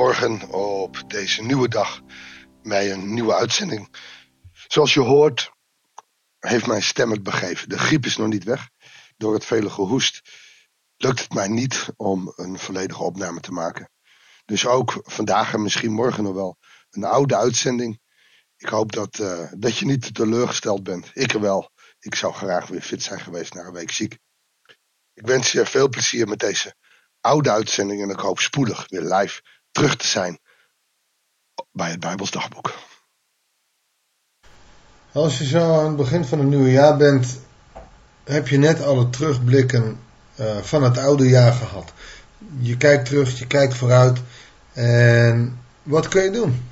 Goedemorgen op deze nieuwe dag bij een nieuwe uitzending. Zoals je hoort heeft mijn stem het begeven. De griep is nog niet weg. Door het vele gehoest lukt het mij niet om een volledige opname te maken. Dus ook vandaag en misschien morgen nog wel een oude uitzending. Ik hoop dat, uh, dat je niet teleurgesteld bent. Ik wel. Ik zou graag weer fit zijn geweest na een week ziek. Ik wens je veel plezier met deze oude uitzending en ik hoop spoedig weer live terug te zijn bij het Bijbels Dagboek. Als je zo aan het begin van een nieuwe jaar bent, heb je net alle terugblikken uh, van het oude jaar gehad. Je kijkt terug, je kijkt vooruit en wat kun je doen?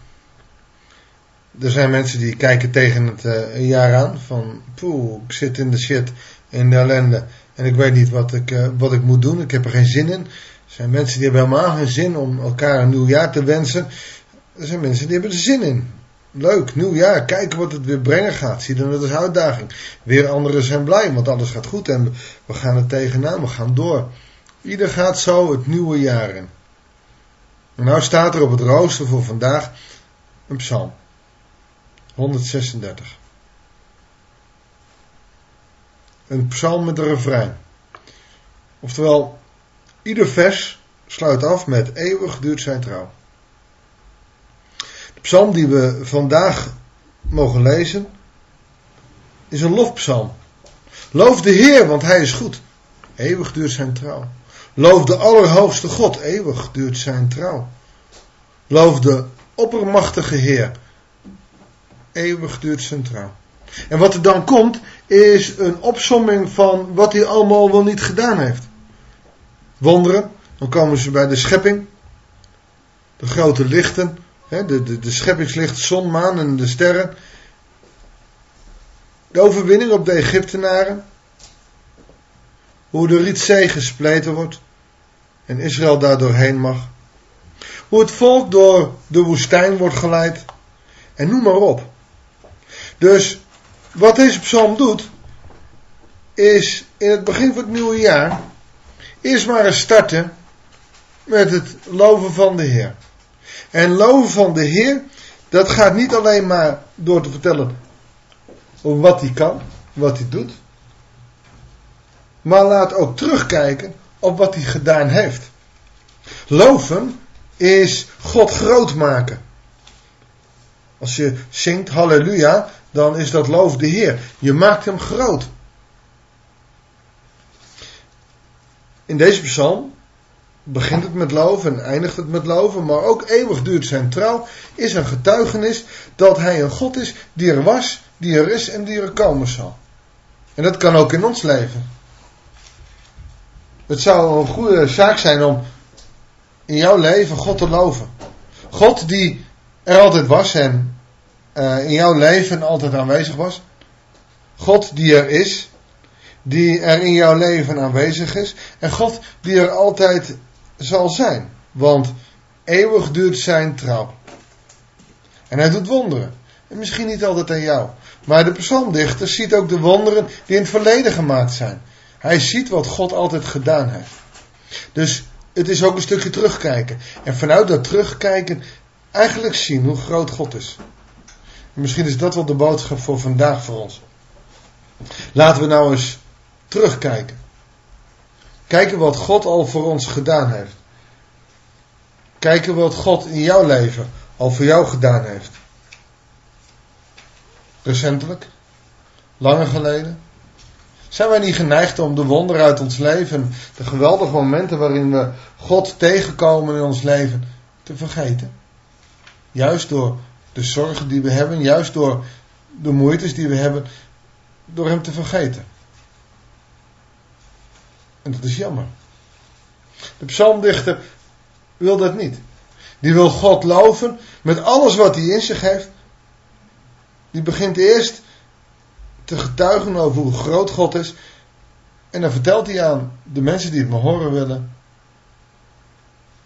Er zijn mensen die kijken tegen het uh, jaar aan van poeh, ik zit in de shit, in de ellende en ik weet niet wat ik, uh, wat ik moet doen, ik heb er geen zin in. Er zijn mensen die hebben helemaal geen zin om elkaar een nieuw jaar te wensen. Er zijn mensen die hebben er zin in. Leuk, nieuw jaar, kijken wat het weer brengen gaat. Zie dan dat als uitdaging. Weer anderen zijn blij, want alles gaat goed en we gaan er tegenaan, we gaan door. Ieder gaat zo het nieuwe jaar in. Nou staat er op het rooster voor vandaag een psalm. 136. Een psalm met een refrein. Oftewel, ieder vers sluit af met eeuwig duurt zijn trouw. De psalm die we vandaag mogen lezen is een lofpsalm. Loof de Heer, want Hij is goed. Eeuwig duurt zijn trouw. Loof de Allerhoogste God, eeuwig duurt zijn trouw. Loof de oppermachtige Heer, eeuwig duurt zijn trouw. En wat er dan komt, is een opsomming van wat hij allemaal wel niet gedaan heeft. Wonderen, dan komen ze bij de schepping, de grote lichten, de, de, de scheppingslicht, zon, maan en de sterren. De overwinning op de Egyptenaren. Hoe de Rietzee gespleten wordt en Israël daar doorheen mag. Hoe het volk door de woestijn wordt geleid. En noem maar op. Dus wat deze psalm doet, is in het begin van het nieuwe jaar eerst maar eens starten met het loven van de Heer. En loven van de Heer, dat gaat niet alleen maar door te vertellen wat hij kan, wat hij doet, maar laat ook terugkijken op wat hij gedaan heeft. Loven is God groot maken. Als je zingt halleluja, dan is dat loof de Heer. Je maakt hem groot. In deze psalm begint het met loven en eindigt het met loven, maar ook eeuwig duurt zijn trouw, is een getuigenis dat hij een God is die er was, die er is en die er komen zal. En dat kan ook in ons leven. Het zou een goede zaak zijn om in jouw leven God te loven. God die er altijd was en uh, in jouw leven altijd aanwezig was. God die er is, die er in jouw leven aanwezig is. En God die er altijd zal zijn. Want eeuwig duurt zijn trouw. En hij doet wonderen. En misschien niet altijd aan jou. Maar de psalmdichter ziet ook de wonderen die in het verleden gemaakt zijn. Hij ziet wat God altijd gedaan heeft. Dus het is ook een stukje terugkijken. En vanuit dat terugkijken eigenlijk zien hoe groot God is. En misschien is dat wel de boodschap voor vandaag voor ons. Laten we nou eens terugkijken. Kijken wat God al voor ons gedaan heeft. Kijken wat God in jouw leven al voor jou gedaan heeft. Recentelijk, langer geleden. Zijn wij niet geneigd om de wonderen uit ons leven, de geweldige momenten waarin we God tegenkomen in ons leven, te vergeten? Juist door de zorgen die we hebben, juist door de moeites die we hebben, door Hem te vergeten. En dat is jammer. De psalmdichter wil dat niet. Die wil God loven met alles wat hij in zich heeft. Die begint eerst te getuigen over hoe groot God is. En dan vertelt hij aan de mensen die het maar horen willen.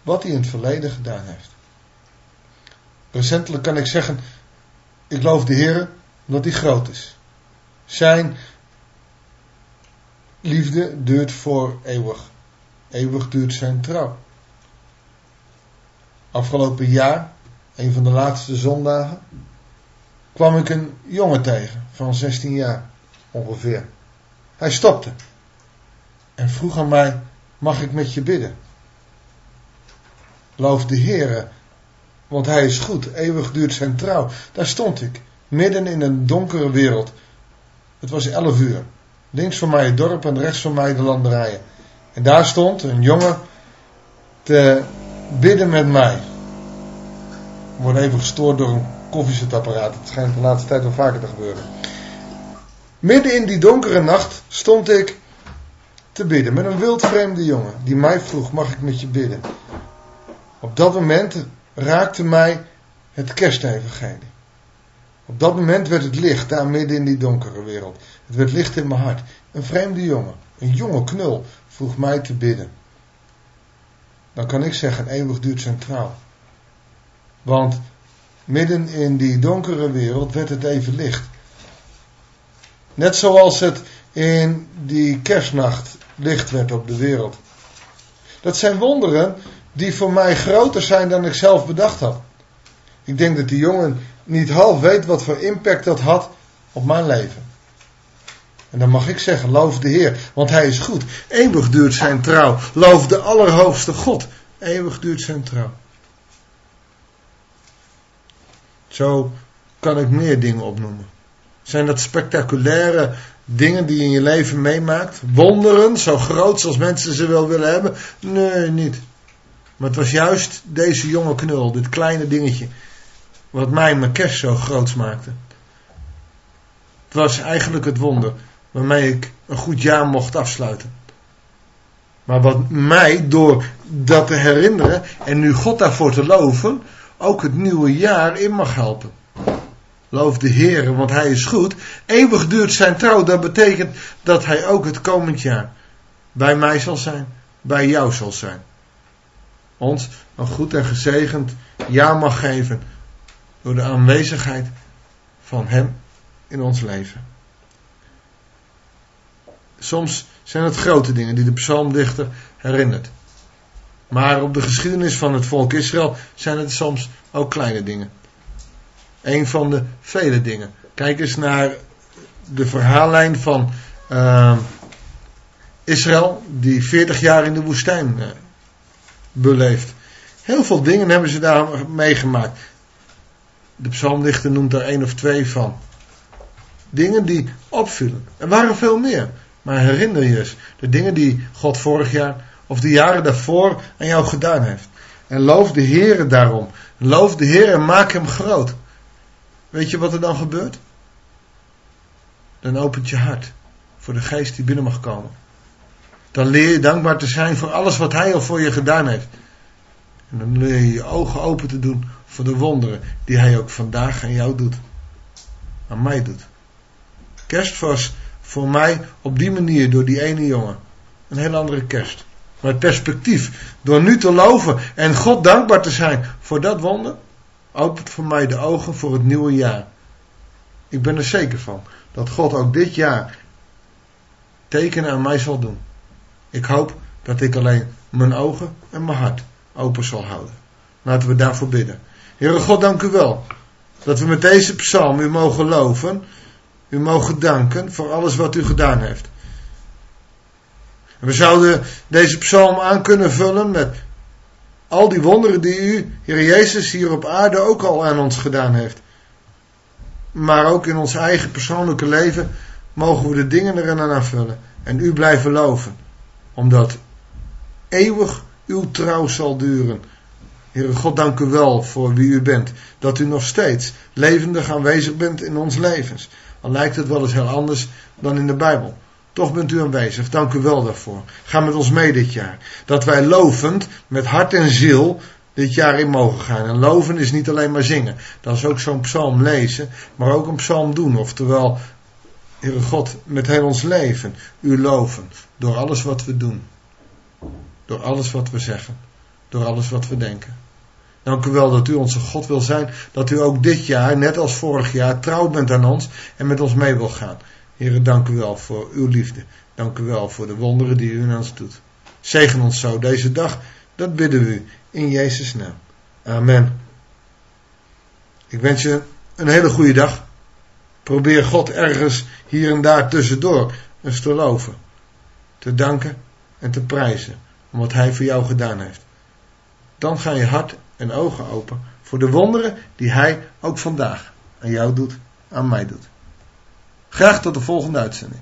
Wat hij in het verleden gedaan heeft. Recentelijk kan ik zeggen. Ik loof de Heer omdat hij groot is. Zijn liefde duurt voor eeuwig. Eeuwig duurt zijn trouw. Afgelopen jaar, een van de laatste zondagen, kwam ik een jongen tegen van 16 jaar ongeveer. Hij stopte en vroeg aan mij: Mag ik met je bidden? Loof de Heere, want Hij is goed, eeuwig duurt zijn trouw. Daar stond ik, midden in een donkere wereld. Het was 11 uur. Links van mij het dorp en rechts van mij de landerijen. En daar stond een jongen te bidden met mij. Ik word even gestoord door een koffiezetapparaat. Het schijnt de laatste tijd wel vaker te gebeuren. Midden in die donkere nacht stond ik te bidden met een wildvreemde jongen die mij vroeg: Mag ik met je bidden? Op dat moment raakte mij het kerstevangelie. Op dat moment werd het licht daar midden in die donkere wereld. Het werd licht in mijn hart. Een vreemde jongen, een jonge knul, vroeg mij te bidden. Dan kan ik zeggen, eeuwig duurt trouw. Want midden in die donkere wereld werd het even licht. Net zoals het in die kerstnacht licht werd op de wereld. Dat zijn wonderen die voor mij groter zijn dan ik zelf bedacht had. Ik denk dat die jongen niet half weet wat voor impact dat had op mijn leven. En dan mag ik zeggen, loof de Heer, want Hij is goed. Eeuwig duurt zijn trouw. Loof de Allerhoogste God. Eeuwig duurt zijn trouw. Zo kan ik meer dingen opnoemen. Zijn dat spectaculaire dingen die je in je leven meemaakt? Wonderen, zo groot zoals mensen ze wel willen hebben? Nee, niet. Maar het was juist deze jonge knul, dit kleine dingetje, wat mij mijn kerst zo groot maakte. Het was eigenlijk het wonder waarmee ik een goed jaar mocht afsluiten. Maar wat mij, door dat te herinneren en nu God daarvoor te loven, ook het nieuwe jaar in mag helpen. Loof de Heer, want Hij is goed. Eeuwig duurt zijn trouw. Dat betekent dat Hij ook het komend jaar bij mij zal zijn, bij jou zal zijn. Ons een goed en gezegend jaar mag geven door de aanwezigheid van Hem in ons leven. Soms zijn het grote dingen die de psalmdichter herinnert. Maar op de geschiedenis van het volk Israël zijn het soms ook kleine dingen. Een van de vele dingen. Kijk eens naar de verhaallijn van uh, Israël, die 40 jaar in de woestijn uh, beleeft. Heel veel dingen hebben ze daar meegemaakt. De psalmdichter noemt er één of twee van. Dingen die opvielen. Er waren veel meer. Maar herinner je eens de dingen die God vorig jaar of de jaren daarvoor aan jou gedaan heeft. En loof de Heer daarom. Loof de Heer en maak hem groot. Weet je wat er dan gebeurt? Dan opent je hart voor de geest die binnen mag komen. Dan leer je dankbaar te zijn voor alles wat Hij al voor je gedaan heeft. En dan leer je je ogen open te doen voor de wonderen die Hij ook vandaag aan jou doet. Aan mij doet. Kerst was voor mij op die manier door die ene jongen een heel andere kerst. Maar het perspectief, door nu te loven en God dankbaar te zijn voor dat wonder, opent voor mij de ogen voor het nieuwe jaar. Ik ben er zeker van dat God ook dit jaar tekenen aan mij zal doen. Ik hoop dat ik alleen mijn ogen en mijn hart open zal houden. Laten we daarvoor bidden. Heere God, dank u wel dat we met deze psalm u mogen loven, u mogen danken voor alles wat u gedaan heeft. we zouden deze psalm aan kunnen vullen met al die wonderen die u, Heer Jezus, hier op aarde ook al aan ons gedaan heeft. Maar ook in ons eigen persoonlijke leven mogen we de dingen erin aan aanvullen. En u blijven loven. Omdat eeuwig uw trouw zal duren. Heere God, dank u wel voor wie u bent. Dat u nog steeds levendig aanwezig bent in ons levens. Al lijkt het wel eens heel anders dan in de Bijbel. Toch bent u aanwezig. Dank u wel daarvoor. Ga met ons mee dit jaar. Dat wij lovend, met hart en ziel, dit jaar in mogen gaan. En loven is niet alleen maar zingen. Dat is ook zo'n psalm lezen, maar ook een psalm doen. Oftewel, Heere God, met heel ons leven, u loven. Door alles wat we doen. Door alles wat we zeggen. Door alles wat we denken. Dank u wel dat u onze God wil zijn. Dat u ook dit jaar, net als vorig jaar, trouw bent aan ons en met ons mee wil gaan. Heren, dank u wel voor uw liefde. Dank u wel voor de wonderen die u in ons doet. Zegen ons zo deze dag, dat bidden we u in Jezus' naam. Amen. Ik wens je een hele goede dag. Probeer God ergens hier en daar tussendoor eens te loven, te danken en te prijzen om wat Hij voor jou gedaan heeft. Dan gaan je hart en ogen open voor de wonderen die Hij ook vandaag aan jou doet, aan mij doet. Graag tot de volgende uitzending.